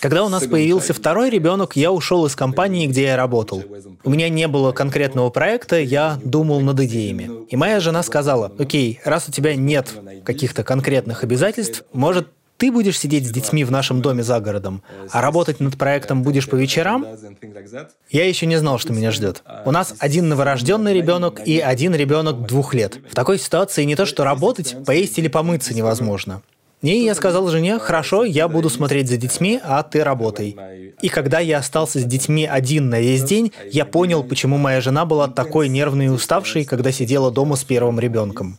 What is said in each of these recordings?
Когда у нас появился второй ребенок, я ушел из компании, где я работал. У меня не было конкретного проекта, я думал над идеями. И моя жена сказала, окей, раз у тебя нет каких-то конкретных обязательств, может, ты будешь сидеть с детьми в нашем доме за городом, а работать над проектом будешь по вечерам? Я еще не знал, что меня ждет. У нас один новорожденный ребенок и один ребенок двух лет. В такой ситуации не то что работать, поесть или помыться невозможно. И я сказал жене, хорошо, я буду смотреть за детьми, а ты работай. И когда я остался с детьми один на весь день, я понял, почему моя жена была такой нервной и уставшей, когда сидела дома с первым ребенком.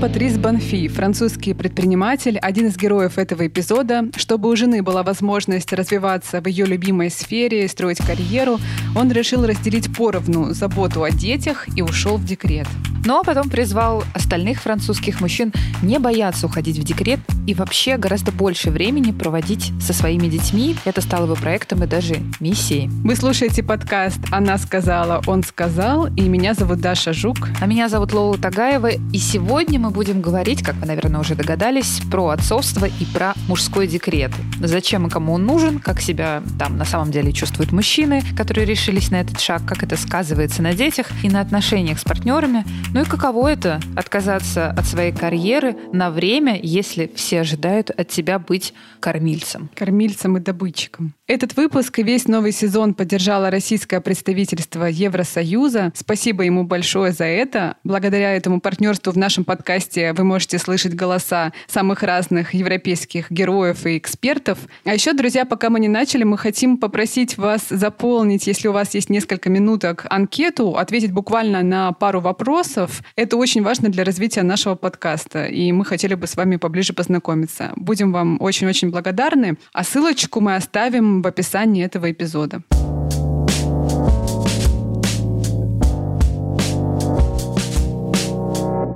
Патрис Банфи, французский предприниматель, один из героев этого эпизода. Чтобы у жены была возможность развиваться в ее любимой сфере строить карьеру, он решил разделить поровну заботу о детях и ушел в декрет. Но потом призвал остальных французских мужчин не бояться уходить в декрет и вообще гораздо больше времени проводить со своими детьми. Это стало его проектом и даже миссией. Вы слушаете подкаст «Она сказала, он сказал», и меня зовут Даша Жук. А меня зовут Лола Тагаева, и сегодня мы будем говорить, как вы, наверное, уже догадались, про отцовство и про мужской декрет. Зачем и кому он нужен, как себя там на самом деле чувствуют мужчины, которые решились на этот шаг, как это сказывается на детях и на отношениях с партнерами, ну и каково это — отказаться от своей карьеры на время, если все ожидают от тебя быть кормильцем. Кормильцем и добытчиком. Этот выпуск и весь новый сезон поддержало российское представительство Евросоюза. Спасибо ему большое за это. Благодаря этому партнерству в нашем подкасте вы можете слышать голоса самых разных европейских героев и экспертов. А еще, друзья, пока мы не начали, мы хотим попросить вас заполнить, если у вас есть несколько минуток, анкету, ответить буквально на пару вопросов. Это очень важно для развития нашего подкаста, и мы хотели бы с вами поближе познакомиться. Будем вам очень-очень благодарны. А ссылочку мы оставим в описании этого эпизода.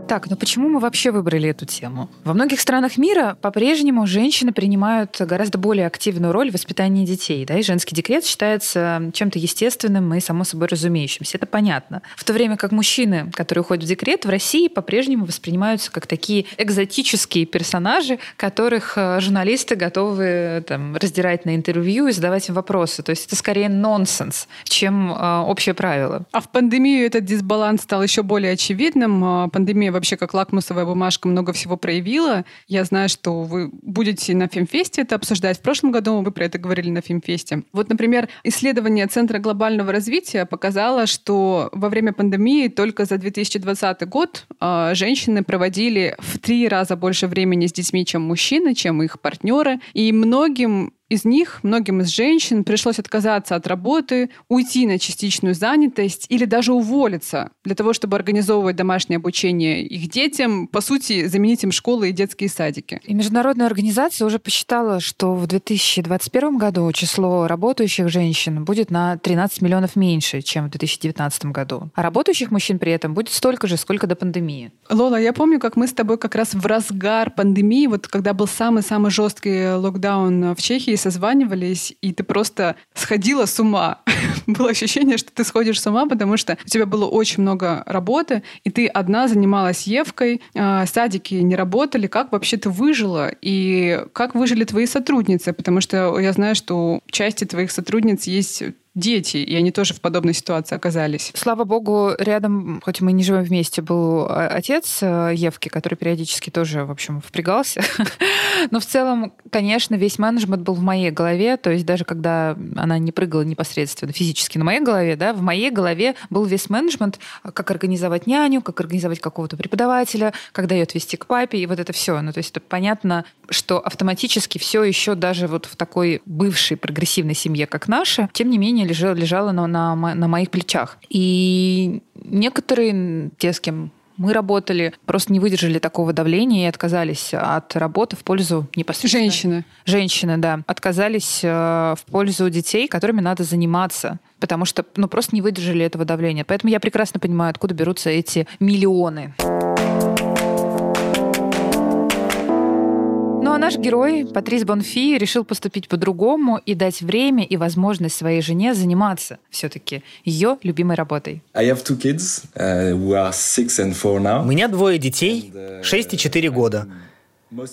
Так, но почему мы вообще выбрали эту тему? Во многих странах мира по-прежнему женщины принимают гораздо более активную роль в воспитании детей, да, и женский декрет считается чем-то естественным и само собой разумеющимся. Это понятно. В то время как мужчины, которые уходят в декрет, в России по-прежнему воспринимаются как такие экзотические персонажи, которых э, журналисты готовы там, раздирать на интервью и задавать им вопросы. То есть это скорее нонсенс, чем э, общее правило. А в пандемию этот дисбаланс стал еще более очевидным. А пандемия вообще как лакмусовая бумажка много всего проявила. Я знаю, что вы будете на Фемфесте это обсуждать. В прошлом году вы про это говорили на Фемфесте. Вот, например, исследование Центра глобального развития показало, что во время пандемии только за 2020 год э, женщины проводили в три раза больше времени с детьми, чем мужчины, чем их партнеры. И многим из них, многим из женщин, пришлось отказаться от работы, уйти на частичную занятость или даже уволиться для того, чтобы организовывать домашнее обучение их детям, по сути, заменить им школы и детские садики. И международная организация уже посчитала, что в 2021 году число работающих женщин будет на 13 миллионов меньше, чем в 2019 году. А работающих мужчин при этом будет столько же, сколько до пандемии. Лола, я помню, как мы с тобой как раз в разгар пандемии, вот когда был самый-самый жесткий локдаун в Чехии, созванивались, и ты просто сходила с ума. было ощущение, что ты сходишь с ума, потому что у тебя было очень много работы, и ты одна занималась Евкой, а, садики не работали. Как вообще ты выжила? И как выжили твои сотрудницы? Потому что я знаю, что у части твоих сотрудниц есть дети, и они тоже в подобной ситуации оказались. Слава богу, рядом, хоть мы не живем вместе, был а, отец э, Евки, который периодически тоже, в общем, впрягался. Но в целом, конечно, весь менеджмент был в моей голове, то есть даже когда она не прыгала непосредственно физически на моей голове, да, в моей голове был весь менеджмент, как организовать няню, как организовать какого-то преподавателя, когда ее отвести к папе, и вот это все. Ну, то есть это понятно, что автоматически все еще даже вот в такой бывшей прогрессивной семье, как наша, тем не менее лежало, лежало на, на, на моих плечах. И некоторые, те, с кем мы работали, просто не выдержали такого давления и отказались от работы в пользу непосредственно... Женщины. Женщины, да. Отказались э, в пользу детей, которыми надо заниматься потому что ну, просто не выдержали этого давления. Поэтому я прекрасно понимаю, откуда берутся эти миллионы. Ну а наш герой, Патрис Бонфи, решил поступить по-другому и дать время и возможность своей жене заниматься все-таки ее любимой работой. Kids, uh, У меня двое детей, 6 и 4 года.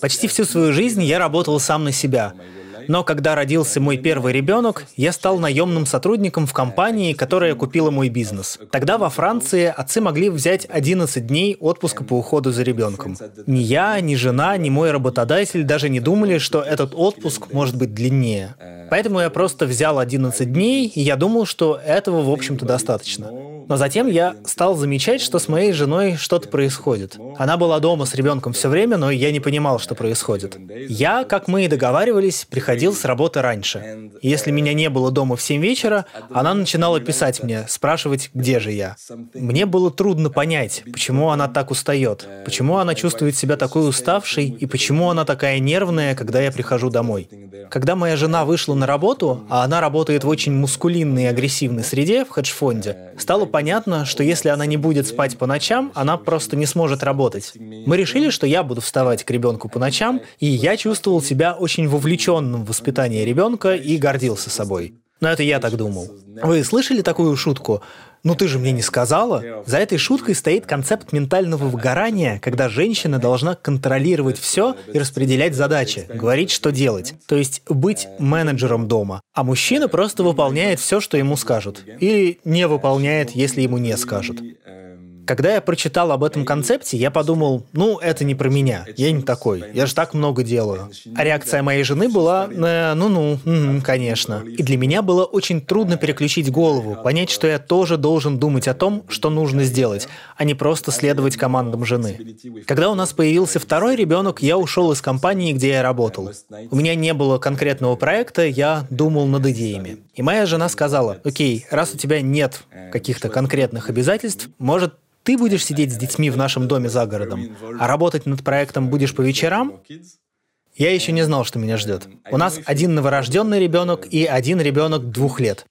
Почти всю свою жизнь я работал сам на себя – но когда родился мой первый ребенок, я стал наемным сотрудником в компании, которая купила мой бизнес. Тогда во Франции отцы могли взять 11 дней отпуска по уходу за ребенком. Ни я, ни жена, ни мой работодатель даже не думали, что этот отпуск может быть длиннее. Поэтому я просто взял 11 дней, и я думал, что этого, в общем-то, достаточно. Но затем я стал замечать, что с моей женой что-то происходит. Она была дома с ребенком все время, но я не понимал, что происходит. Я, как мы и договаривались, приходил с работы раньше. Если меня не было дома в 7 вечера, она начинала писать мне, спрашивать, где же я. Мне было трудно понять, почему она так устает, почему она чувствует себя такой уставшей и почему она такая нервная, когда я прихожу домой. Когда моя жена вышла на работу, а она работает в очень мускулинной и агрессивной среде в хедж-фонде, стало понятно, что если она не будет спать по ночам, она просто не сможет работать. Мы решили, что я буду вставать к ребенку по ночам, и я чувствовал себя очень вовлеченным в воспитание ребенка и гордился собой. Но это я так думал. Вы слышали такую шутку? «Ну ты же мне не сказала?» За этой шуткой стоит концепт ментального выгорания, когда женщина должна контролировать все и распределять задачи, говорить, что делать. То есть быть менеджером дома. А мужчина просто выполняет все, что ему скажут. Или не выполняет, если ему не скажут. Когда я прочитал об этом концепте, я подумал, ну, это не про меня, я не такой, я же так много делаю. А реакция моей жены была, э, ну-ну, угу, конечно. И для меня было очень трудно переключить голову, понять, что я тоже должен думать о том, что нужно сделать, а не просто следовать командам жены. Когда у нас появился второй ребенок, я ушел из компании, где я работал. У меня не было конкретного проекта, я думал над идеями. И моя жена сказала, окей, раз у тебя нет каких-то конкретных обязательств, может, ты будешь сидеть с детьми в нашем доме за городом, а работать над проектом будешь по вечерам? Я еще не знал, что меня ждет. У нас один новорожденный ребенок и один ребенок двух лет.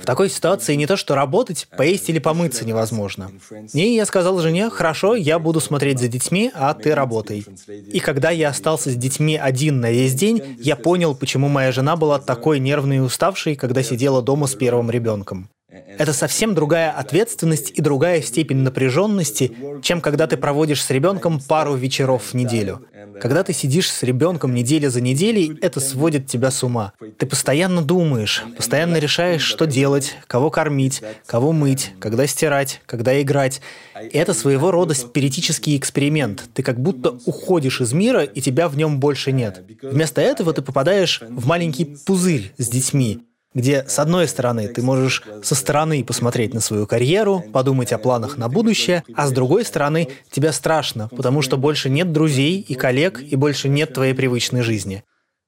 В такой ситуации не то что работать, поесть или помыться невозможно. И я сказал жене, хорошо, я буду смотреть за детьми, а ты работай. И когда я остался с детьми один на весь день, я понял, почему моя жена была такой нервной и уставшей, когда сидела дома с первым ребенком. Это совсем другая ответственность и другая степень напряженности, чем когда ты проводишь с ребенком пару вечеров в неделю. Когда ты сидишь с ребенком неделя за неделей, это сводит тебя с ума. Ты постоянно думаешь, постоянно решаешь, что делать, кого кормить, кого мыть, когда стирать, когда играть. И это своего рода спиритический эксперимент. Ты как будто уходишь из мира, и тебя в нем больше нет. Вместо этого ты попадаешь в маленький пузырь с детьми, где, с одной стороны, ты можешь со стороны посмотреть на свою карьеру, подумать о планах на будущее, а с другой стороны, тебе страшно, потому что больше нет друзей и коллег, и больше нет твоей привычной жизни.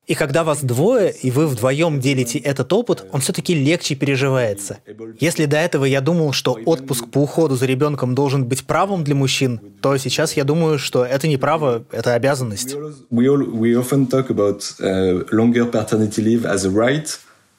И когда вас двое, и вы вдвоем делите этот опыт, он все-таки легче переживается. Если до этого я думал, что отпуск по уходу за ребенком должен быть правом для мужчин, то сейчас я думаю, что это не право, это обязанность.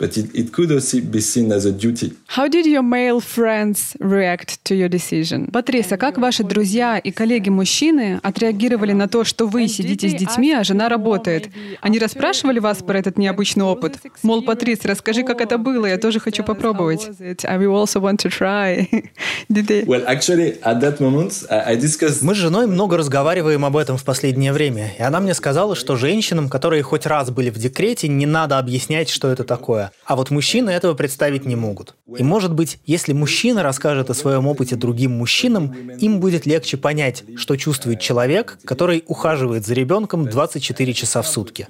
But it, it could also be seen as a duty. How did your male friends react to your decision? Патриса, как ваши друзья и коллеги-мужчины отреагировали на то, что вы сидите с детьми, а жена работает? Они расспрашивали вас про этот необычный опыт? Мол, Патрис, расскажи, как это было, я тоже хочу попробовать. I will also want to try. Did they... Well, actually, at that moment, I discussed... Мы с женой много разговариваем об этом в последнее время, и она мне сказала, что женщинам, которые хоть раз были в декрете, не надо объяснять, что это такое. А вот мужчины этого представить не могут. И может быть, если мужчина расскажет о своем опыте другим мужчинам, им будет легче понять, что чувствует человек, который ухаживает за ребенком 24 часа в сутки.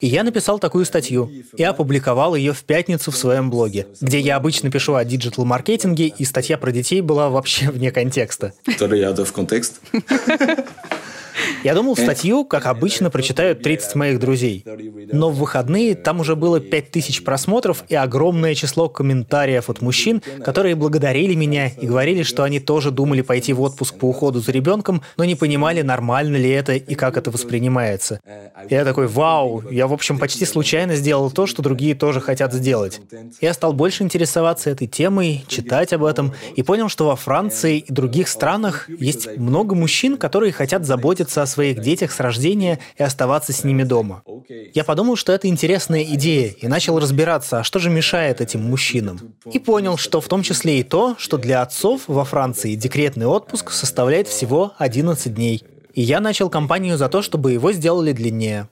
И я написал такую статью и опубликовал ее в пятницу в своем блоге, где я обычно пишу о диджитал-маркетинге, и статья про детей была вообще вне контекста. Я думал, статью, как обычно, прочитают 30 моих друзей. Но в выходные там уже было 5000 просмотров и огромное число комментариев от мужчин, которые благодарили меня и говорили, что они тоже думали пойти в отпуск по уходу за ребенком, но не понимали, нормально ли это и как это воспринимается. Я такой, вау, я, в общем, почти случайно сделал то, что другие тоже хотят сделать. Я стал больше интересоваться этой темой, читать об этом, и понял, что во Франции и других странах есть много мужчин, которые хотят заботиться заботиться о своих детях с рождения и оставаться с ними дома. Я подумал, что это интересная идея, и начал разбираться, а что же мешает этим мужчинам. И понял, что в том числе и то, что для отцов во Франции декретный отпуск составляет всего 11 дней. И я начал кампанию за то, чтобы его сделали длиннее.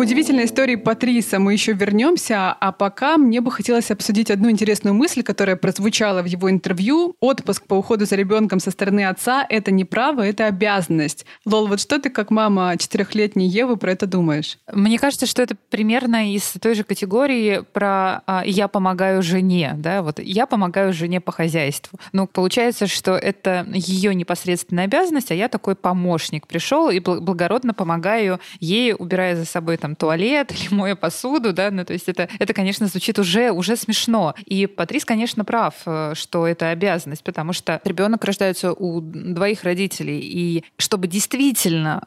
К удивительной истории Патриса мы еще вернемся, а пока мне бы хотелось обсудить одну интересную мысль, которая прозвучала в его интервью. Отпуск по уходу за ребенком со стороны отца — это не право, это обязанность. Лол, вот что ты как мама четырехлетней Евы про это думаешь? Мне кажется, что это примерно из той же категории про а, «я помогаю жене». Да? Вот «я помогаю жене по хозяйству». Ну, получается, что это ее непосредственная обязанность, а я такой помощник. Пришел и благородно помогаю ей, убирая за собой там там туалет или мою посуду, да, ну то есть это, это, конечно, звучит уже, уже смешно. И Патрис, конечно, прав, э, что это обязанность, потому что ребенок рождается у двоих родителей, и чтобы действительно,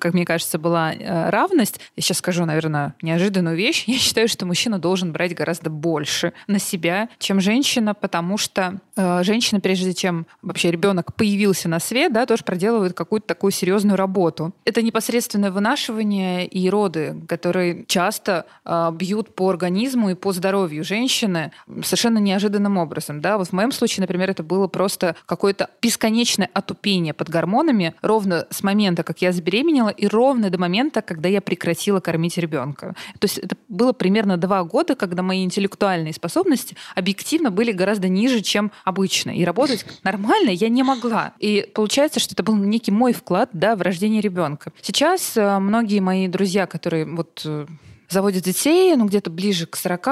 как мне кажется, была э, равность, я сейчас скажу, наверное, неожиданную вещь, я считаю, что мужчина должен брать гораздо больше на себя, чем женщина, потому что э, женщина, прежде чем вообще ребенок появился на свет, да, тоже проделывает какую-то такую серьезную работу. Это непосредственное вынашивание и роды, которые часто э, бьют по организму и по здоровью женщины совершенно неожиданным образом. Да? Вот в моем случае, например, это было просто какое-то бесконечное отупение под гормонами ровно с момента, как я забеременела, и ровно до момента, когда я прекратила кормить ребенка. То есть это было примерно два года, когда мои интеллектуальные способности объективно были гораздо ниже, чем обычно. И работать нормально я не могла. И получается, что это был некий мой вклад да, в рождение ребенка. Сейчас э, многие мои друзья, которые вот э, заводят детей, ну, где-то ближе к 40,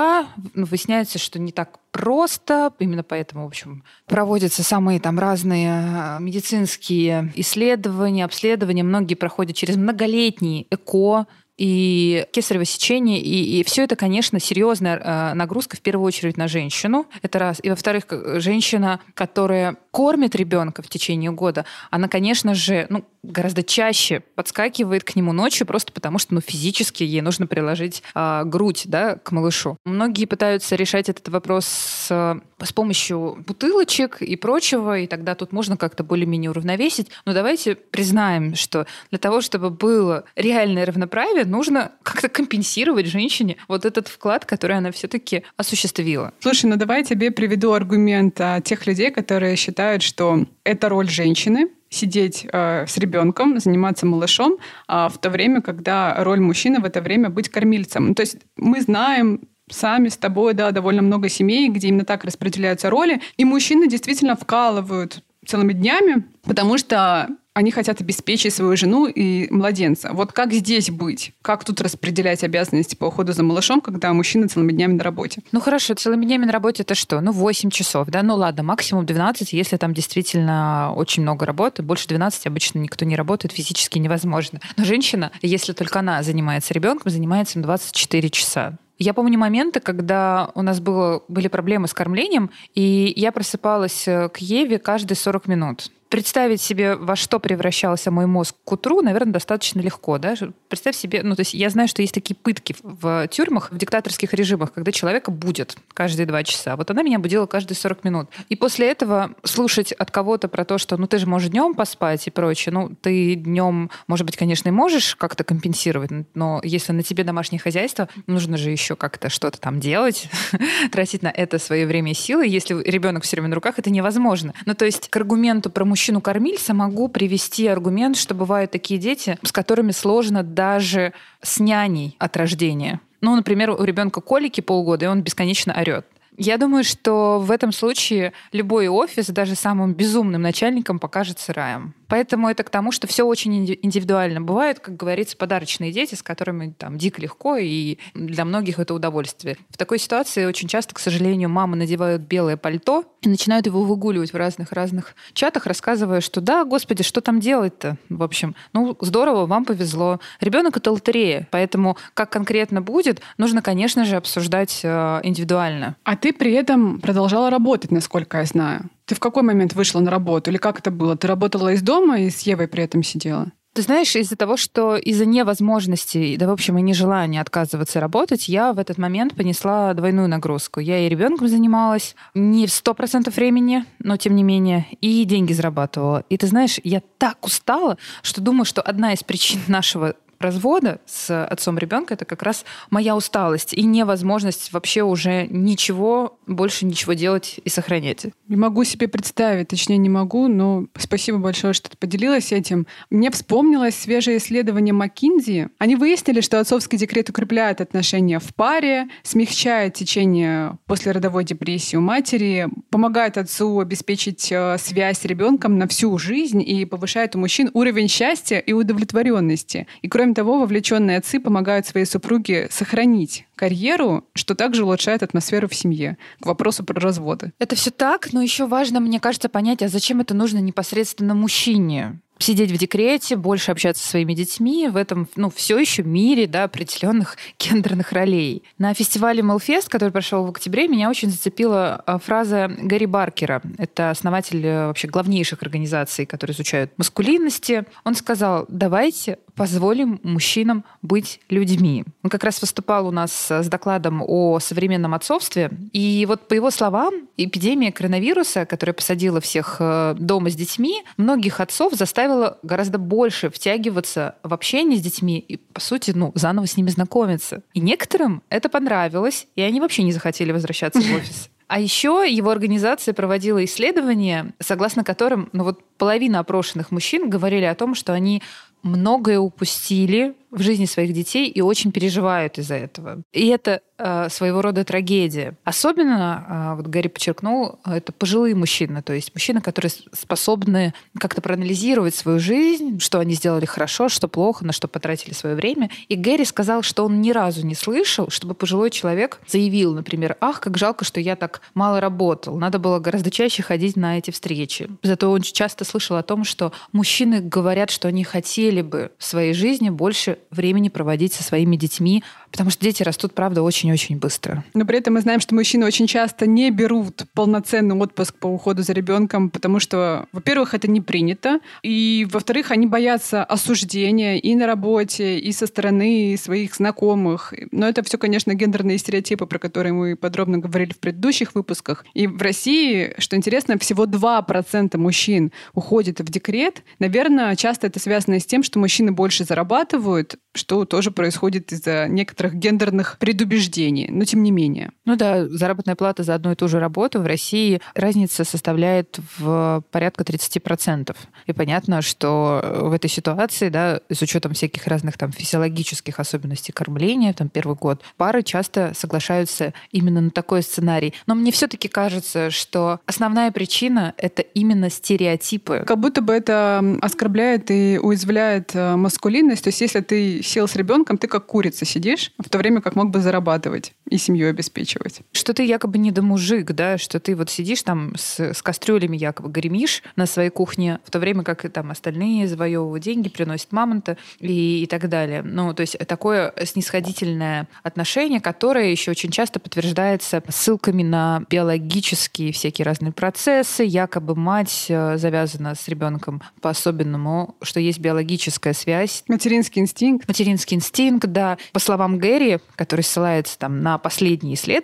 ну, выясняется, что не так просто, именно поэтому, в общем, проводятся самые там разные э, медицинские исследования, обследования, многие проходят через многолетний ЭКО, и кесарево сечение, и, и все это, конечно, серьезная э, нагрузка в первую очередь на женщину. Это раз. И во-вторых, женщина, которая кормит ребенка в течение года, она, конечно же, ну, гораздо чаще подскакивает к нему ночью просто потому, что ну, физически ей нужно приложить э, грудь да, к малышу. Многие пытаются решать этот вопрос с, с помощью бутылочек и прочего, и тогда тут можно как-то более-менее уравновесить. Но давайте признаем, что для того, чтобы было реальное равноправие, нужно как-то компенсировать женщине вот этот вклад, который она все-таки осуществила. Слушай, ну давай я тебе приведу аргумент а, тех людей, которые считают, что это роль женщины, сидеть э, с ребенком, заниматься малышом, э, в то время, когда роль мужчины в это время быть кормильцем. То есть мы знаем сами с тобой, да, довольно много семей, где именно так распределяются роли, и мужчины действительно вкалывают целыми днями, потому что они хотят обеспечить свою жену и младенца. Вот как здесь быть? Как тут распределять обязанности по уходу за малышом, когда мужчина целыми днями на работе? Ну хорошо, целыми днями на работе это что? Ну 8 часов, да? Ну ладно, максимум 12, если там действительно очень много работы. Больше 12 обычно никто не работает, физически невозможно. Но женщина, если только она занимается ребенком, занимается им 24 часа. Я помню моменты, когда у нас было, были проблемы с кормлением, и я просыпалась э, к Еве каждые 40 минут представить себе, во что превращался мой мозг к утру, наверное, достаточно легко. Да? Представь себе, ну, то есть я знаю, что есть такие пытки в тюрьмах, в диктаторских режимах, когда человека будет каждые два часа. Вот она меня будила каждые 40 минут. И после этого слушать от кого-то про то, что ну ты же можешь днем поспать и прочее. Ну, ты днем, может быть, конечно, и можешь как-то компенсировать, но если на тебе домашнее хозяйство, нужно же еще как-то что-то там делать, тратить на это свое время и силы. Если ребенок все время на руках, это невозможно. Ну, то есть к аргументу про мужчину-кормильца могу привести аргумент, что бывают такие дети, с которыми сложно даже с няней от рождения. Ну, например, у ребенка колики полгода, и он бесконечно орет. Я думаю, что в этом случае любой офис, даже самым безумным начальником, покажется раем. Поэтому это к тому, что все очень индивидуально. Бывают, как говорится, подарочные дети, с которыми там дико легко, и для многих это удовольствие. В такой ситуации очень часто, к сожалению, мамы надевают белое пальто и начинают его выгуливать в разных-разных чатах, рассказывая, что да, господи, что там делать-то? В общем, ну, здорово, вам повезло. Ребенок — это лотерея, поэтому как конкретно будет, нужно, конечно же, обсуждать э, индивидуально. А ты при этом продолжала работать, насколько я знаю. Ты в какой момент вышла на работу? Или как это было? Ты работала из дома и с Евой при этом сидела? Ты знаешь, из-за того, что из-за невозможности, да, в общем, и нежелания отказываться работать, я в этот момент понесла двойную нагрузку. Я и ребенком занималась не в сто процентов времени, но тем не менее, и деньги зарабатывала. И ты знаешь, я так устала, что думаю, что одна из причин нашего развода с отцом ребенка это как раз моя усталость и невозможность вообще уже ничего, больше ничего делать и сохранять. Не могу себе представить, точнее не могу, но спасибо большое, что ты поделилась этим. Мне вспомнилось свежее исследование Маккинзи. Они выяснили, что отцовский декрет укрепляет отношения в паре, смягчает течение послеродовой депрессии у матери, помогает отцу обеспечить э, связь с ребенком на всю жизнь и повышает у мужчин уровень счастья и удовлетворенности. И кроме Кроме того, вовлеченные отцы помогают своей супруге сохранить карьеру, что также улучшает атмосферу в семье. К вопросу про разводы. Это все так, но еще важно, мне кажется, понять, а зачем это нужно непосредственно мужчине? Сидеть в декрете, больше общаться со своими детьми в этом, ну, все еще мире, да, определенных гендерных ролей. На фестивале Мелфест, который прошел в октябре, меня очень зацепила а, фраза Гарри Баркера. Это основатель э, вообще главнейших организаций, которые изучают маскулинности. Он сказал, давайте позволим мужчинам быть людьми. Он как раз выступал у нас с докладом о современном отцовстве. И вот по его словам, эпидемия коронавируса, которая посадила всех э, дома с детьми, многих отцов заставила заставило гораздо больше втягиваться в общение с детьми и, по сути, ну, заново с ними знакомиться. И некоторым это понравилось, и они вообще не захотели возвращаться в офис. А еще его организация проводила исследования, согласно которым ну вот половина опрошенных мужчин говорили о том, что они многое упустили в жизни своих детей и очень переживают из-за этого. И это э, своего рода трагедия. Особенно, э, вот Гарри подчеркнул, это пожилые мужчины, то есть мужчины, которые способны как-то проанализировать свою жизнь, что они сделали хорошо, что плохо, на что потратили свое время. И Гэри сказал, что он ни разу не слышал, чтобы пожилой человек заявил, например, «Ах, как жалко, что я так мало работал, надо было гораздо чаще ходить на эти встречи». Зато он часто слышал о том, что мужчины говорят, что они хотели бы в своей жизни больше времени проводить со своими детьми, потому что дети растут, правда, очень-очень быстро. Но при этом мы знаем, что мужчины очень часто не берут полноценный отпуск по уходу за ребенком, потому что, во-первых, это не принято, и, во-вторых, они боятся осуждения и на работе, и со стороны своих знакомых. Но это все, конечно, гендерные стереотипы, про которые мы подробно говорили в предыдущих выпусках. И в России, что интересно, всего 2% мужчин уходит в декрет. Наверное, часто это связано с тем, что мужчины больше зарабатывают, что тоже происходит из-за некоторых гендерных предубеждений, но тем не менее. Ну да, заработная плата за одну и ту же работу в России разница составляет в порядка 30%. И понятно, что в этой ситуации, да, с учетом всяких разных там физиологических особенностей кормления, там первый год, пары часто соглашаются именно на такой сценарий. Но мне все-таки кажется, что основная причина — это именно стереотипы. Как будто бы это оскорбляет и уязвляет э, маскулинность. То есть если ты сел с ребенком, ты как курица сидишь, в то время как мог бы зарабатывать и семью обеспечивать. Что ты якобы не до мужик, да, что ты вот сидишь там с, с кастрюлями якобы гремишь на своей кухне, в то время как и там остальные завоевывают деньги, приносят мамонта и, и так далее. Ну, то есть такое снисходительное отношение, которое еще очень часто подтверждается ссылками на биологические всякие разные процессы, якобы мать э, завязана с ребенком по-особенному, что есть биологическая связь. Материнский инстинкт материнский инстинкт, да. По словам Гэри, который ссылается там на последние исследования,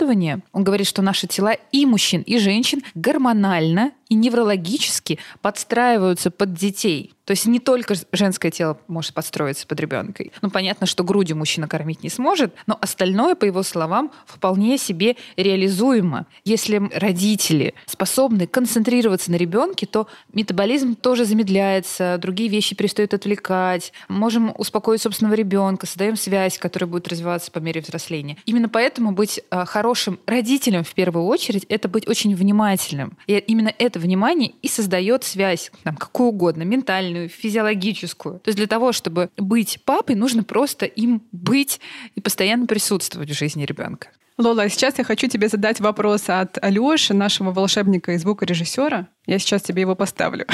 он говорит, что наши тела и мужчин, и женщин гормонально и неврологически подстраиваются под детей. То есть не только женское тело может подстроиться под ребенка. Ну, понятно, что грудью мужчина кормить не сможет, но остальное, по его словам, вполне себе реализуемо. Если родители способны концентрироваться на ребенке, то метаболизм тоже замедляется, другие вещи перестают отвлекать, можем успокоить собственного ребенка, создаем связь, которая будет развиваться по мере взросления. Именно поэтому быть а, хорошим родителем в первую очередь — это быть очень внимательным. И именно это внимание и создает связь, там, какую угодно, ментальную, физиологическую. То есть для того, чтобы быть папой, нужно просто им быть и постоянно присутствовать в жизни ребенка. Лола, а сейчас я хочу тебе задать вопрос от Алёши, нашего волшебника и звукорежиссера. Я сейчас тебе его поставлю.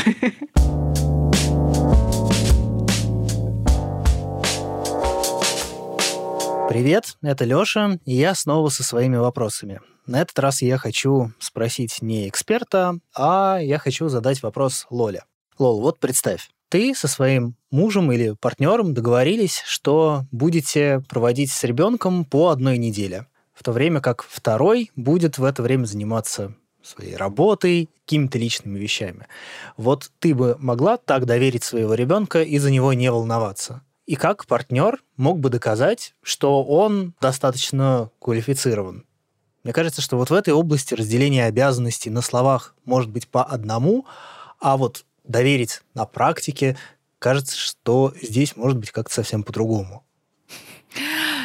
Привет, это Лёша, и я снова со своими вопросами. На этот раз я хочу спросить не эксперта, а я хочу задать вопрос Лоле. Лол, вот представь, ты со своим мужем или партнером договорились, что будете проводить с ребенком по одной неделе, в то время как второй будет в это время заниматься своей работой, какими-то личными вещами. Вот ты бы могла так доверить своего ребенка и за него не волноваться? И как партнер мог бы доказать, что он достаточно квалифицирован? Мне кажется, что вот в этой области разделение обязанностей на словах может быть по одному, а вот доверить на практике, кажется, что здесь может быть как-то совсем по-другому.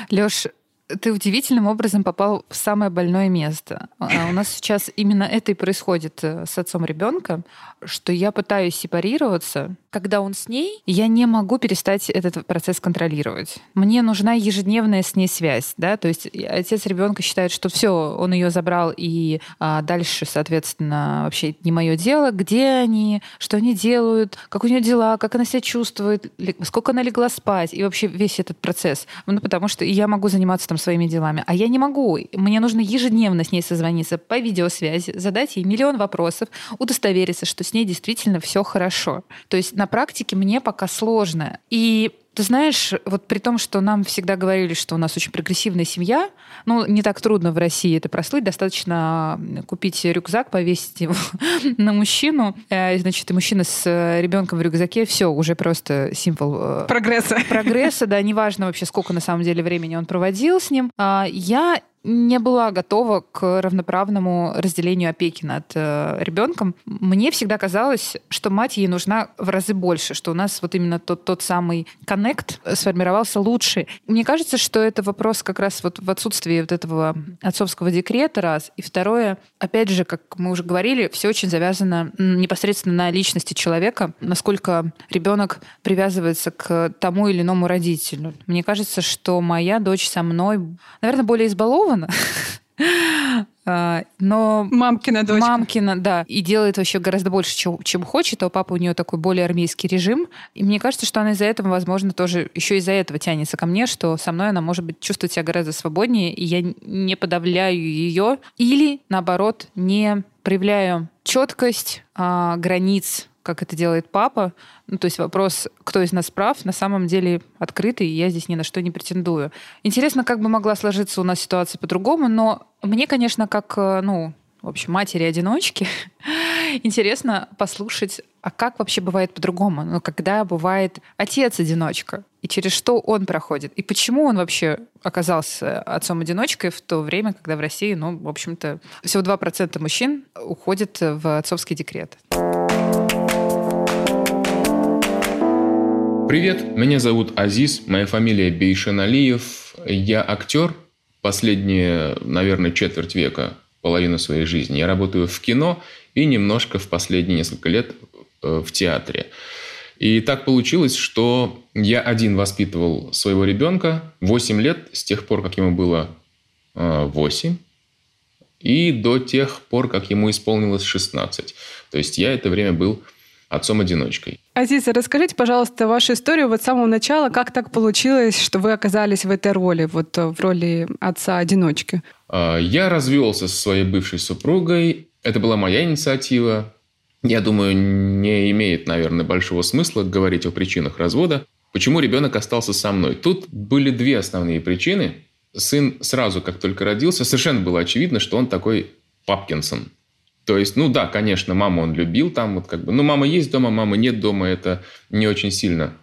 Леш, ты удивительным образом попал в самое больное место. А у нас сейчас именно это и происходит э, с отцом ребенка, что я пытаюсь сепарироваться. Когда он с ней, я не могу перестать этот процесс контролировать. Мне нужна ежедневная с ней связь, да, то есть отец ребенка считает, что все, он ее забрал, и а, дальше, соответственно, вообще не мое дело, где они, что они делают, как у нее дела, как она себя чувствует, сколько она легла спать, и вообще весь этот процесс. Ну, потому что я могу заниматься там там своими делами. А я не могу. Мне нужно ежедневно с ней созвониться по видеосвязи, задать ей миллион вопросов, удостовериться, что с ней действительно все хорошо. То есть на практике мне пока сложно. И ты знаешь, вот при том, что нам всегда говорили, что у нас очень прогрессивная семья, ну, не так трудно в России это прослыть, достаточно купить рюкзак, повесить его на мужчину, э, значит, и мужчина с э, ребенком в рюкзаке, все, уже просто символ... Э, прогресса. Прогресса, да, неважно вообще, сколько на самом деле времени он проводил с ним. А я не была готова к равноправному разделению опеки над э, ребенком. Мне всегда казалось, что мать ей нужна в разы больше, что у нас вот именно тот, тот самый коннект сформировался лучше. Мне кажется, что это вопрос как раз вот в отсутствии вот этого отцовского декрета, раз. И второе, опять же, как мы уже говорили, все очень завязано непосредственно на личности человека, насколько ребенок привязывается к тому или иному родителю. Мне кажется, что моя дочь со мной, наверное, более избалована, Романа. Но мамкина дочка. Мамкина, да. И делает вообще гораздо больше, чем, чем хочет. А у папы у нее такой более армейский режим. И мне кажется, что она из-за этого, возможно, тоже еще из-за этого тянется ко мне, что со мной она может быть чувствовать себя гораздо свободнее, и я не подавляю ее. Или, наоборот, не проявляю четкость а, границ как это делает папа. Ну, то есть вопрос, кто из нас прав, на самом деле открытый, и я здесь ни на что не претендую. Интересно, как бы могла сложиться у нас ситуация по-другому, но мне, конечно, как, э, ну, в общем, матери-одиночки, интересно послушать, а как вообще бывает по-другому? Ну, когда бывает отец-одиночка, и через что он проходит, и почему он вообще оказался отцом-одиночкой в то время, когда в России, ну, в общем-то, всего 2% мужчин уходят в отцовский декрет. Привет, меня зовут Азиз, моя фамилия Бейшен Алиев. Я актер последние, наверное, четверть века, половину своей жизни. Я работаю в кино и немножко в последние несколько лет э, в театре. И так получилось, что я один воспитывал своего ребенка 8 лет, с тех пор, как ему было 8, э, и до тех пор, как ему исполнилось 16. То есть я это время был отцом-одиночкой. Азиза, расскажите, пожалуйста, вашу историю вот с самого начала. Как так получилось, что вы оказались в этой роли, вот э, в роли отца-одиночки? А, я развелся со своей бывшей супругой. Это была моя инициатива. Я думаю, не имеет, наверное, большого смысла говорить о причинах развода. Почему ребенок остался со мной? Тут были две основные причины. Сын сразу, как только родился, совершенно было очевидно, что он такой Папкинсон. То есть, ну да, конечно, маму он любил там, вот как бы, ну мама есть дома, мамы нет дома, это не очень сильно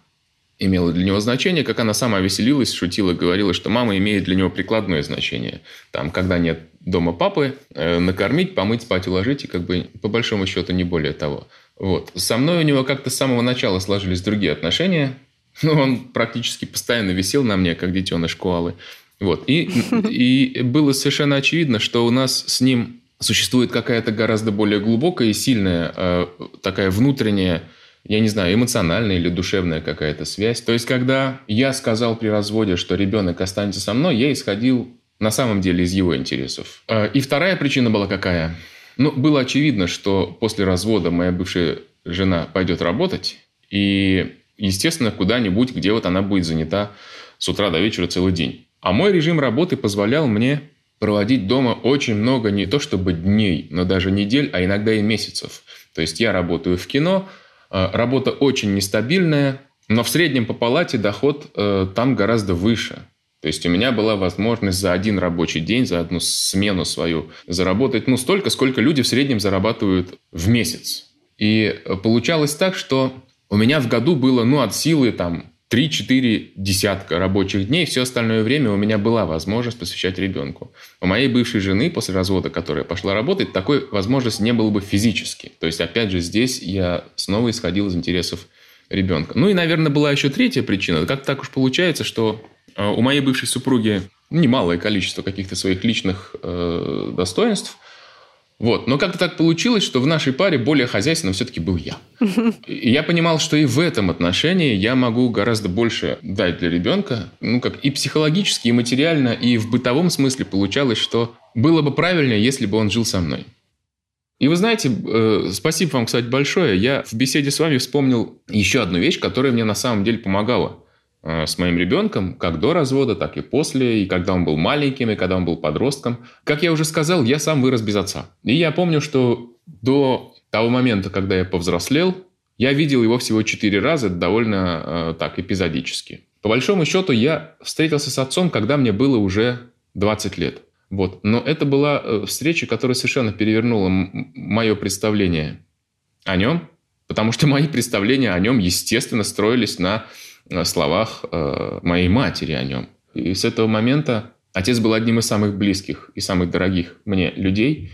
имело для него значение, как она сама веселилась, шутила, говорила, что мама имеет для него прикладное значение. Там, когда нет дома папы, э, накормить, помыть, спать, уложить, и как бы по большому счету не более того. Вот. Со мной у него как-то с самого начала сложились другие отношения. Ну, он практически постоянно висел на мне, как детеныш коалы. Вот. И, и было совершенно очевидно, что у нас с ним существует какая-то гораздо более глубокая и сильная э, такая внутренняя, я не знаю, эмоциональная или душевная какая-то связь. То есть, когда я сказал при разводе, что ребенок останется со мной, я исходил на самом деле из его интересов. Э, и вторая причина была какая? Ну, было очевидно, что после развода моя бывшая жена пойдет работать, и, естественно, куда-нибудь, где вот она будет занята с утра до вечера целый день. А мой режим работы позволял мне проводить дома очень много не то чтобы дней, но даже недель, а иногда и месяцев. То есть я работаю в кино, Э, работа очень нестабильная, но в среднем по палате доход э, там гораздо выше. То есть у меня была возможность за один рабочий день, за одну смену свою заработать ну, столько, сколько люди в среднем зарабатывают в месяц. И получалось так, что у меня в году было ну, от силы там 3-4 десятка рабочих дней, все остальное время у меня была возможность посвящать ребенку. У моей бывшей жены после развода, которая пошла работать, такой возможности не было бы физически. То есть, опять же, здесь я снова исходил из интересов ребенка. Ну и, наверное, была еще третья причина. Как так уж получается, что э, у моей бывшей супруги немалое количество каких-то своих личных э, достоинств – вот. Но как-то так получилось, что в нашей паре более хозяйственным все-таки был я. И я понимал, что и в этом отношении я могу гораздо больше дать для ребенка, ну как и психологически, и материально, и в бытовом смысле получалось, что было бы правильнее, если бы он жил со мной. И вы знаете, э, спасибо вам, кстати, большое. Я в беседе с вами вспомнил еще одну вещь, которая мне на самом деле помогала. Э, с моим ребенком, как до развода, так и после, и когда он был маленьким, и когда он был подростком. Как я уже сказал, я сам вырос без отца. И я помню, что до того момента, когда я повзрослел, я видел его всего четыре раза, довольно э, так, эпизодически. По большому счету, я встретился с отцом, когда мне было уже 20 лет. Вот. Но это была э, встреча, которая совершенно перевернула мое представление о нем, потому что мои представления о нем, естественно, строились на словах э, моей матери о нем. И с этого момента отец был одним из самых близких и самых дорогих мне людей.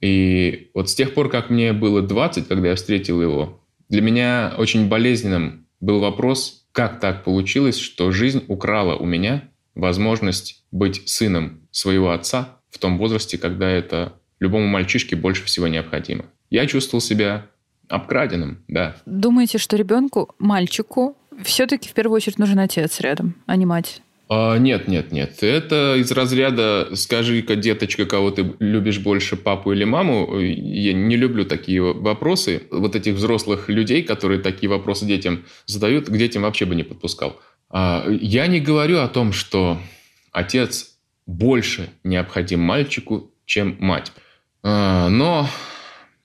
И вот с тех пор, как мне было 20, когда я встретил его, для меня очень болезненным был вопрос, как так получилось, что жизнь украла у меня возможность быть сыном своего отца в том возрасте, когда это любому мальчишке больше всего необходимо. Я чувствовал себя обкраденным, да. Думаете, что ребенку, мальчику, все-таки в первую очередь нужен отец рядом, а не мать. А, нет, нет, нет. Это из разряда «скажи-ка, деточка, кого ты любишь больше, папу или маму?» Я не люблю такие вопросы. Вот этих взрослых людей, которые такие вопросы детям задают, к детям вообще бы не подпускал. А, я не говорю о том, что отец больше необходим мальчику, чем мать. А, но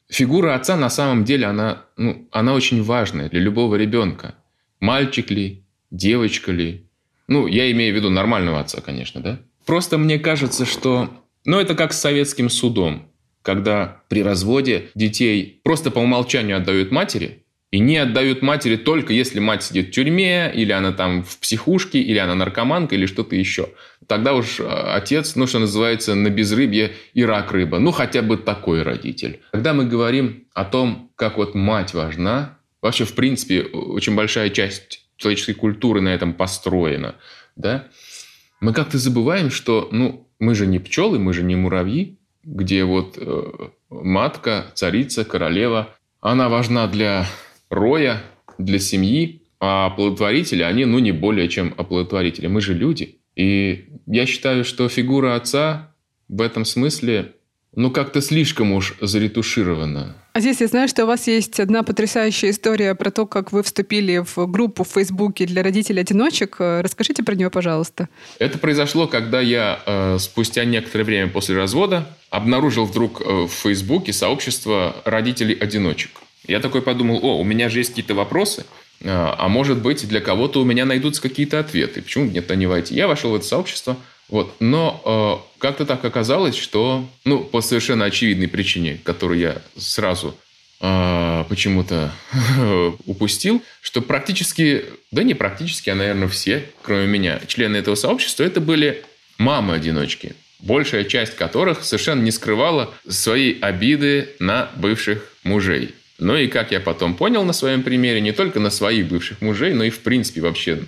фигура отца на самом деле, она, ну, она очень важная для любого ребенка мальчик ли, девочка ли. Ну, я имею в виду нормального отца, конечно, да? Просто мне кажется, что... Ну, это как с советским судом, когда при разводе детей просто по умолчанию отдают матери, и не отдают матери только если мать сидит в тюрьме, или она там в психушке, или она наркоманка, или что-то еще. Тогда уж а, отец, ну, что называется, на безрыбье и рак рыба. Ну, хотя бы такой родитель. Когда мы говорим о том, как вот мать важна, Вообще, в принципе, очень большая часть человеческой культуры на этом построена. Да? Мы как-то забываем, что ну, мы же не пчелы, мы же не муравьи, где вот э, матка, царица, королева, она важна для роя, для семьи, а оплодотворители, они ну не более чем оплодотворители. Мы же люди. И я считаю, что фигура отца в этом смысле ну как-то слишком уж заретуширована. А здесь я знаю, что у вас есть одна потрясающая история про то, как вы вступили в группу в Фейсбуке для родителей-одиночек. Расскажите про нее, пожалуйста. Это произошло, когда я э, спустя некоторое время после развода обнаружил вдруг э, в Фейсбуке сообщество родителей-одиночек. Я такой подумал, о, у меня же есть какие-то вопросы, э, а может быть для кого-то у меня найдутся какие-то ответы. Почему нет-то не войти? Я вошел в это сообщество, вот. Но э, как-то так оказалось, что, ну, по совершенно очевидной причине, которую я сразу э, почему-то упустил, что практически, да не практически, а, наверное, все, кроме меня, члены этого сообщества, это были мамы-одиночки, большая часть которых совершенно не скрывала свои обиды на бывших мужей. Ну и как я потом понял на своем примере, не только на своих бывших мужей, но и в принципе вообще.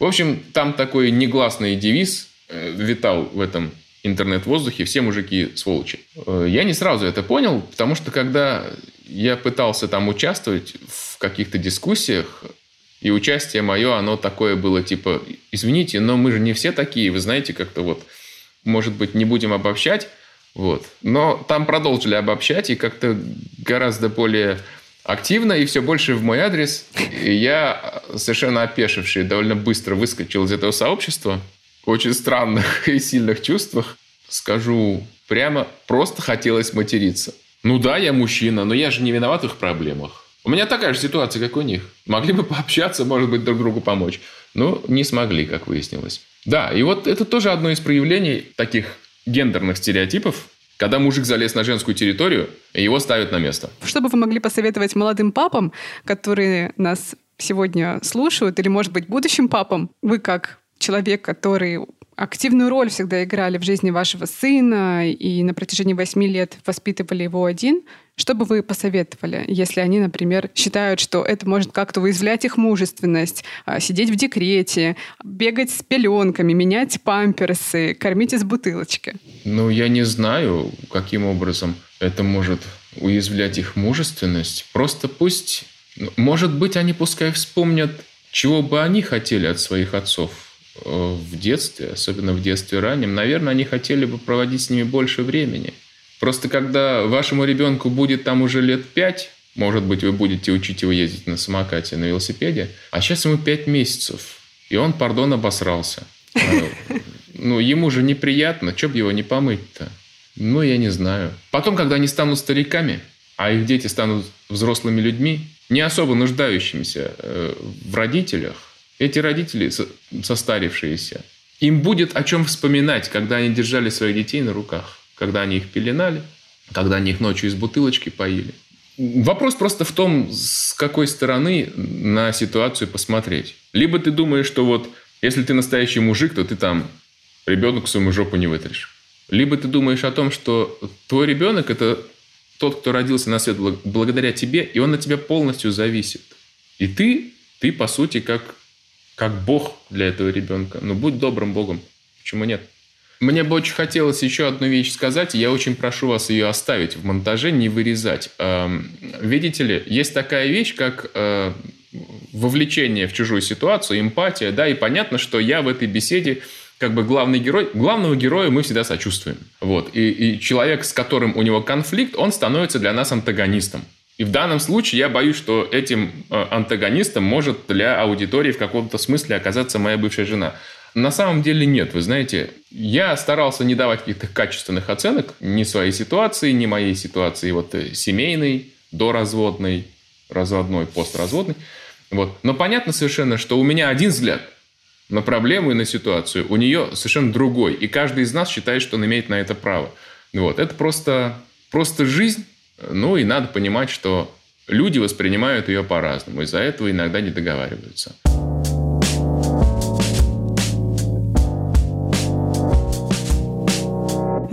В общем, там такой негласный девиз витал в этом интернет-воздухе «все мужики сволочи». Э, я не сразу это понял, потому что когда я пытался там участвовать в каких-то дискуссиях, и участие мое, оно такое было типа, извините, но мы же не все такие, вы знаете, как-то вот, может быть, не будем обобщать, вот. Но там продолжили обобщать, и как-то гораздо более активно, и все больше в мой адрес. И я, совершенно опешивший, довольно быстро выскочил из этого сообщества – очень странных и сильных чувствах, скажу прямо, просто хотелось материться. Ну да, я мужчина, но я же не виноват в их проблемах. У меня такая же ситуация, как у них. Могли бы пообщаться, может быть, друг другу помочь. Но не смогли, как выяснилось. Да, и вот это тоже одно из проявлений таких гендерных стереотипов, когда мужик залез на женскую территорию, и его ставят на место. Что бы вы могли посоветовать молодым папам, которые нас сегодня слушают, или, может быть, будущим папам? Вы как человек, который активную роль всегда играли в жизни вашего сына и на протяжении восьми лет воспитывали его один. Что бы вы посоветовали, если они, например, считают, что это может как-то уязвлять их мужественность, а, сидеть в декрете, бегать с пеленками, менять памперсы, кормить из бутылочки? Ну, я не знаю, каким образом это может уязвлять их мужественность. Просто пусть, ну, может быть, они пускай вспомнят, чего бы они хотели от своих отцов в детстве, особенно в детстве раннем. Наверное, они хотели бы проводить с ними больше времени – Просто когда вашему ребенку будет там уже лет пять, может быть, вы будете учить его ездить на самокате, на велосипеде, а сейчас ему пять месяцев, и он, пардон, обосрался. Ну, ему же неприятно, что бы его не помыть-то? Ну, я не знаю. Потом, когда они станут стариками, а их дети станут взрослыми людьми, не особо нуждающимися э, в родителях, эти родители, состарившиеся, им будет о чем вспоминать, когда они держали своих детей на руках когда они их пеленали, когда они их ночью из бутылочки поили. Вопрос просто в том, с какой стороны на ситуацию посмотреть. Либо ты думаешь, что вот если ты настоящий мужик, то ты там ребенку свою жопу не вытрешь. Либо ты думаешь о том, что твой ребенок – это тот, кто родился на свет благодаря тебе, и он на тебя полностью зависит. И ты, ты по сути, как, как бог для этого ребенка. Ну, будь добрым богом. Почему нет? Мне бы очень хотелось еще одну вещь сказать, я очень прошу вас ее оставить в монтаже, не вырезать. Эм, видите ли, есть такая вещь, как э, вовлечение в чужую ситуацию, эмпатия, да, и понятно, что я в этой беседе как бы главный герой, главного героя мы всегда сочувствуем. Вот. И, и человек, с которым у него конфликт, он становится для нас антагонистом. И в данном случае я боюсь, что этим э, антагонистом может для аудитории в каком-то смысле оказаться моя бывшая жена. На самом деле нет, вы знаете, я старался не давать каких-то качественных оценок ни своей ситуации, ни моей ситуации вот э, семейной, доразводной, разводной, постразводной. Вот. Но понятно совершенно, что у меня один взгляд на проблему и на ситуацию, у нее совершенно другой. И каждый из нас считает, что он имеет на это право. Вот. Это просто, просто жизнь. Ну и надо понимать, что люди воспринимают ее по-разному. Из-за этого иногда не договариваются.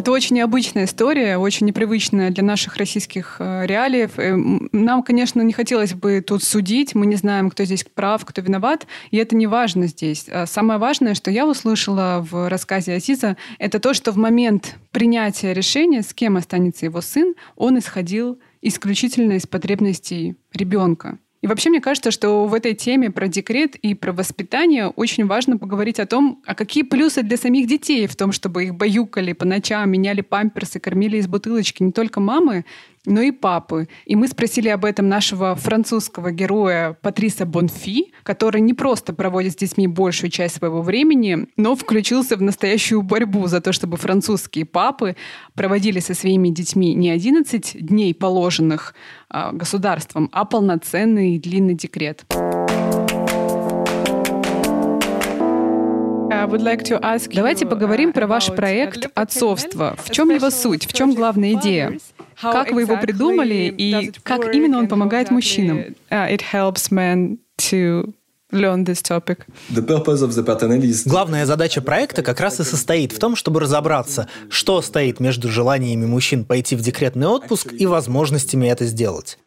Это очень необычная история, очень непривычная для наших российских э, реалиев. Э, нам, конечно, не хотелось бы тут судить, мы не знаем, кто здесь прав, кто виноват, и это не важно здесь. А самое важное, что я услышала в рассказе Азиза, это то, что в момент принятия решения, с кем останется его сын, он исходил исключительно из потребностей ребенка. И вообще мне кажется, что в этой теме про декрет и про воспитание очень важно поговорить о том, а какие плюсы для самих детей в том, чтобы их баюкали по ночам, меняли памперсы, кормили из бутылочки не только мамы, но и папы. И мы спросили об этом нашего французского героя Патриса Бонфи, который не просто проводит с детьми большую часть своего времени, но включился в настоящую борьбу за то, чтобы французские папы проводили со своими детьми не 11 дней положенных э, государством, а полноценный длинный декрет. Давайте поговорим про ваш проект «Отцовство». В чем его суть? В чем главная идея? Как вы его придумали и как именно он помогает мужчинам? Uh, it helps men to learn this topic. Главная задача проекта как раз и состоит в том, чтобы разобраться, что стоит между желаниями мужчин пойти в декретный отпуск и возможностями это сделать.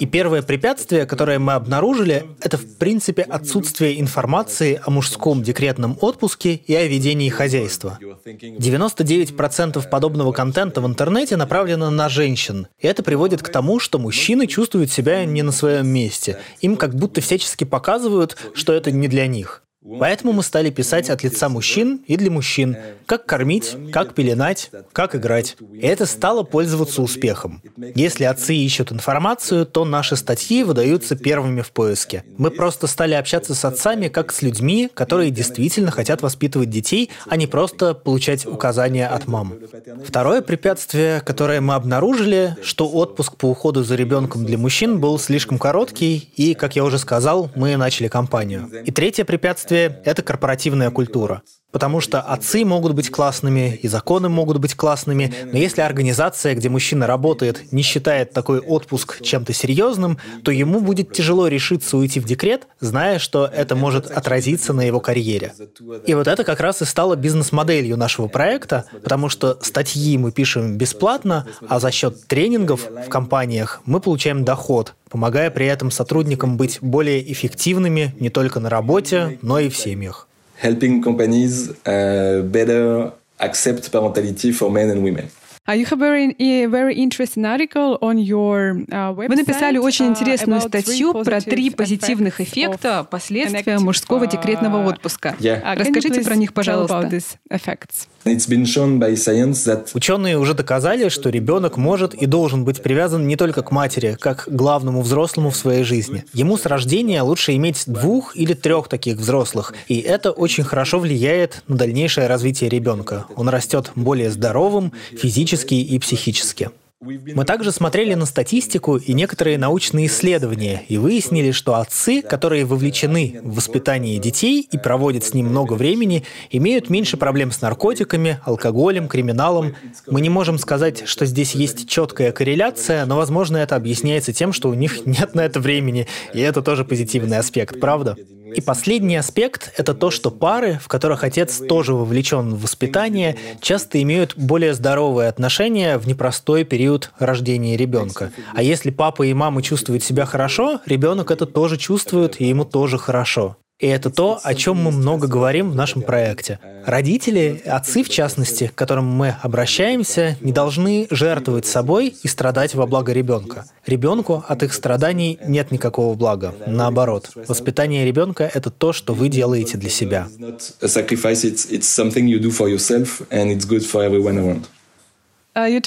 И первое препятствие, которое мы обнаружили, это в принципе отсутствие информации о мужском декретном отпуске и о ведении хозяйства. 99% подобного контента в интернете направлено на женщин. И это приводит к тому, что мужчины чувствуют себя не на своем месте. Им как будто всячески показывают, что это не для них. Поэтому мы стали писать от лица мужчин и для мужчин. как кормить, как пеленать, как играть. И это стало пользоваться успехом. Если отцы ищут информацию, то наши статьи выдаются первыми в поиске. Мы просто стали общаться с отцами как с людьми, которые действительно хотят воспитывать детей, а не просто получать указания от мам. Второе препятствие, которое мы обнаружили, что отпуск по уходу за ребенком для мужчин был слишком короткий, и, как я уже сказал, мы начали кампанию. И третье препятствие – это корпоративная культура. Потому что отцы могут быть классными, и законы могут быть классными, но если организация, где мужчина работает, не считает такой отпуск чем-то серьезным, то ему будет тяжело решиться уйти в декрет, зная, что это может отразиться на его карьере. И вот это как раз и стало бизнес-моделью нашего проекта, потому что статьи мы пишем бесплатно, а за счет тренингов в компаниях мы получаем доход, помогая при этом сотрудникам быть более эффективными не только на работе, но и в семьях helping companies uh, better accept parentality for men and women. Uh, you have very, very interesting article on your uh, website. Вы написали очень uh, интересную статью про три позитивных эффекта последствия мужского декретного отпуска. Yeah. Расскажите про них, пожалуйста. Ученые уже доказали, что ребенок может и должен быть привязан не только к матери, как к главному взрослому в своей жизни. Ему с рождения лучше иметь двух или трех таких взрослых, и это очень хорошо влияет на дальнейшее развитие ребенка. Он растет более здоровым, физически и психически. Мы также смотрели на статистику и некоторые научные исследования и выяснили, что отцы, которые вовлечены в воспитание детей и проводят с ним много времени, имеют меньше проблем с наркотиками, алкоголем, криминалом. Мы не можем сказать, что здесь есть четкая корреляция, но, возможно, это объясняется тем, что у них нет на это времени, и это тоже позитивный аспект, правда? И последний аспект – это то, что пары, в которых отец тоже вовлечен в воспитание, часто имеют более здоровые отношения в непростой период рождения ребенка. А если папа и мама чувствуют себя хорошо, ребенок это тоже чувствует, и ему тоже хорошо. И это то, о чем мы много говорим в нашем проекте. Родители, отцы в частности, к которым мы обращаемся, не должны жертвовать собой и страдать во благо ребенка. Ребенку от их страданий нет никакого блага. Наоборот, воспитание ребенка – это то, что вы делаете для себя. Uh,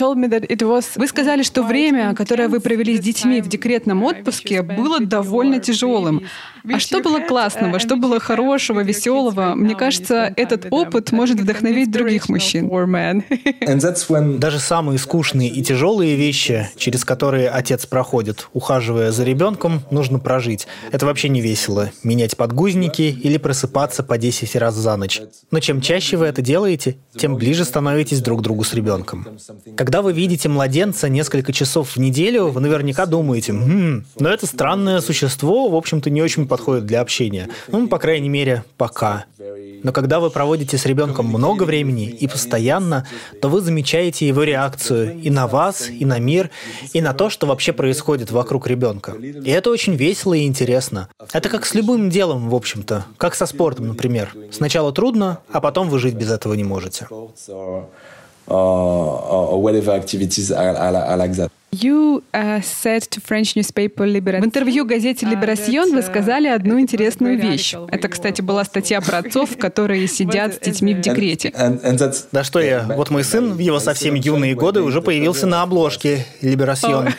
вы сказали, что время, которое вы провели с детьми в декретном отпуске, было довольно тяжелым. А что было классного, что было хорошего, веселого? Мне кажется, этот опыт может вдохновить других мужчин. Даже самые скучные и тяжелые вещи, через которые отец проходит, ухаживая за ребенком, нужно прожить. Это вообще не весело. Менять подгузники или просыпаться по 10 раз за ночь. Но чем чаще вы это делаете, тем ближе становитесь друг к другу с ребенком. Когда вы видите младенца несколько часов в неделю, вы наверняка думаете, хм, но это странное существо, в общем-то, не очень подходит для общения. Ну, по крайней мере, пока. Но когда вы проводите с ребенком много времени и постоянно, то вы замечаете его реакцию и на вас, и на мир, и на то, что вообще происходит вокруг ребенка. И это очень весело и интересно. Это как с любым делом, в общем-то. Как со спортом, например. Сначала трудно, а потом вы жить без этого не можете or, or whatever activities are, are, are like that. You uh, said to French newspaper Libération. В интервью газете Libération вы сказали одну интересную вещь. Это, кстати, была статья про отцов, которые сидят с детьми в декрете. Да что я, вот мой сын в его совсем юные годы уже появился на обложке Libération.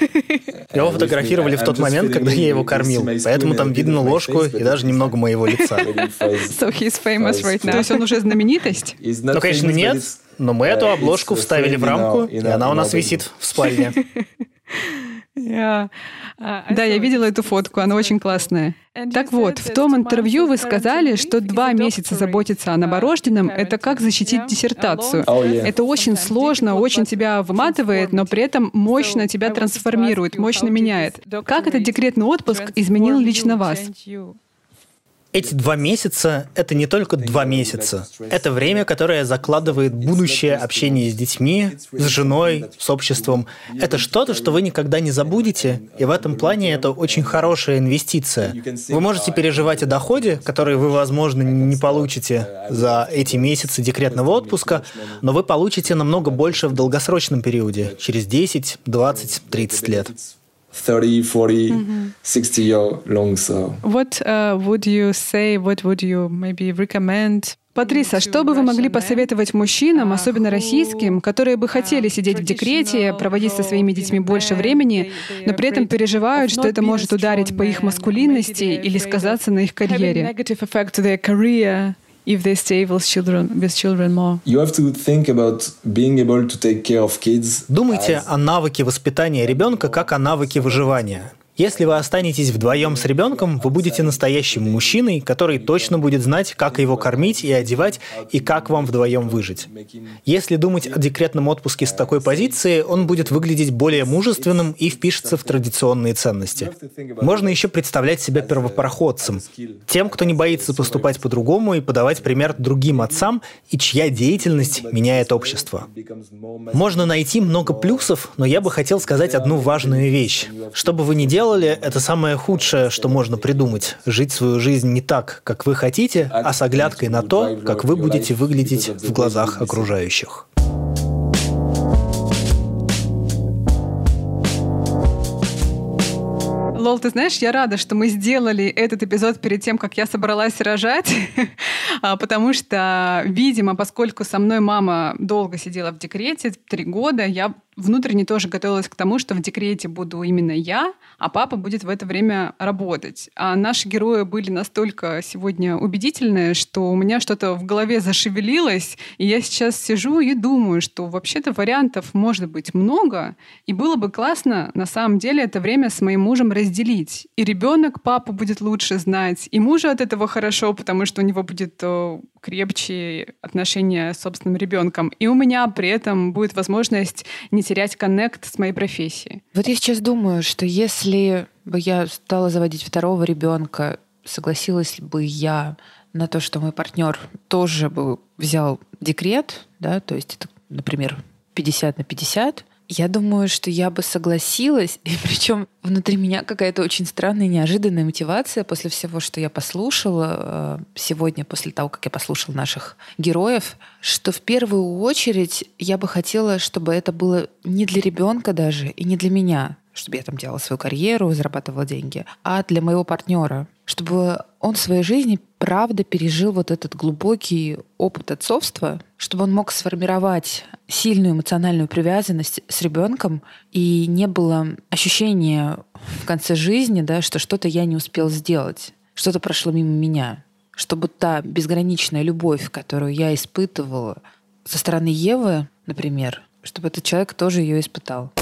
Его фотографировали в тот момент, когда я его кормил, поэтому там видно ложку и даже немного моего лица. So he's famous right now. То есть он уже знаменитость? Ну, конечно, нет, но мы эту обложку вставили в рамку, и она у нас висит в спальне. Yeah. Uh, да, я видела эту фотку, она очень классная. Так вот, в том интервью вы сказали, что два месяца заботиться о новорожденном — это как защитить диссертацию. Oh, это очень сложно, очень тебя выматывает, но при этом мощно тебя трансформирует, мощно меняет. Как этот декретный отпуск изменил лично вас? Эти два месяца — это не только два месяца. Это время, которое закладывает будущее общение с детьми, с женой, с обществом. Это что-то, что вы никогда не забудете, и в этом плане это очень хорошая инвестиция. Вы можете переживать о доходе, который вы, возможно, не получите за эти месяцы декретного отпуска, но вы получите намного больше в долгосрочном периоде, через 10, 20, 30 лет. 30, 40, mm-hmm. 60 year long. So, what uh, would you say? What would you maybe recommend Патриса, что бы вы могли посоветовать мужчинам, особенно российским, которые бы хотели сидеть в декрете, проводить со своими детьми больше времени, но при этом переживают, что это может ударить по их маскулинности или сказаться на их карьере? If they stay with children, with children more. You have to think about being able to take care of kids. Думайте о навыке воспитания ребенка как о навыке выживания. Если вы останетесь вдвоем с ребенком, вы будете настоящим мужчиной, который точно будет знать, как его кормить и одевать, и как вам вдвоем выжить. Если думать о декретном отпуске с такой позиции, он будет выглядеть более мужественным и впишется в традиционные ценности. Можно еще представлять себя первопроходцем, тем, кто не боится поступать по-другому и подавать пример другим отцам, и чья деятельность меняет общество. Можно найти много плюсов, но я бы хотел сказать одну важную вещь. Что бы вы ни делали, делали, это самое худшее, что можно придумать. Жить свою жизнь не так, как вы хотите, а с оглядкой на то, как вы будете выглядеть в глазах окружающих. Лол, ты знаешь, я рада, что мы сделали этот эпизод перед тем, как я собралась рожать, а, потому что, видимо, поскольку со мной мама долго сидела в декрете, три года, я внутренне тоже готовилась к тому, что в декрете буду именно я, а папа будет в это время работать. А наши герои были настолько сегодня убедительные, что у меня что-то в голове зашевелилось, и я сейчас сижу и думаю, что вообще-то вариантов может быть много, и было бы классно на самом деле это время с моим мужем разделить. И ребенок папу будет лучше знать, и мужу от этого хорошо, потому что у него будет э, крепче отношения с собственным ребенком. И у меня при этом будет возможность не терять коннект с моей профессией. Вот я сейчас думаю, что если бы я стала заводить второго ребенка, согласилась бы я на то, что мой партнер тоже бы взял декрет, да, то есть это, например, 50 на 50, я думаю, что я бы согласилась, и причем внутри меня какая-то очень странная, неожиданная мотивация после всего, что я послушала э, сегодня, после того, как я послушала наших героев, что в первую очередь я бы хотела, чтобы это было не для ребенка даже и не для меня, чтобы я там делала свою карьеру, зарабатывала деньги, а для моего партнера, чтобы он в своей жизни правда пережил вот этот глубокий опыт отцовства, чтобы он мог сформировать сильную эмоциональную привязанность с ребенком и не было ощущения в конце жизни, да, что что-то я не успел сделать, что-то прошло мимо меня, чтобы та безграничная любовь, которую я испытывала со стороны Евы, например, чтобы этот человек тоже ее испытал.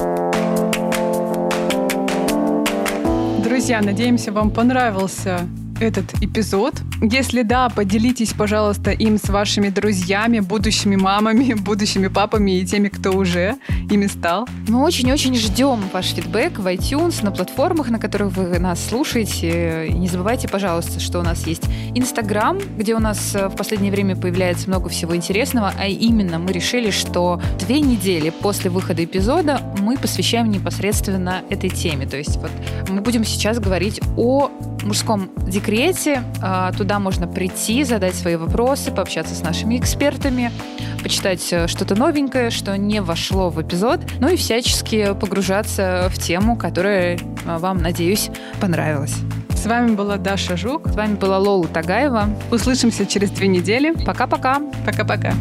Друзья, надеемся, вам понравился этот эпизод. Если да, поделитесь, пожалуйста, им с вашими друзьями, будущими мамами, будущими папами и теми, кто уже ими стал. Мы очень-очень ждем ваш фидбэк в iTunes, на платформах, на которых вы нас слушаете. Не забывайте, пожалуйста, что у нас есть Инстаграм, где у нас э, в последнее время появляется много всего интересного, а именно мы решили, что две недели после выхода эпизода мы посвящаем непосредственно этой теме. То есть вот мы будем сейчас говорить о мужском декрете. А, туда можно прийти, задать свои вопросы, пообщаться с нашими экспертами, почитать э, что-то новенькое, что не вошло в эпизод, ну и всячески погружаться в тему, которая а, вам, надеюсь, понравилась. С вами была Даша Жук. С вами была Лола Тагаева. Услышимся через две недели. Пока-пока. Пока-пока.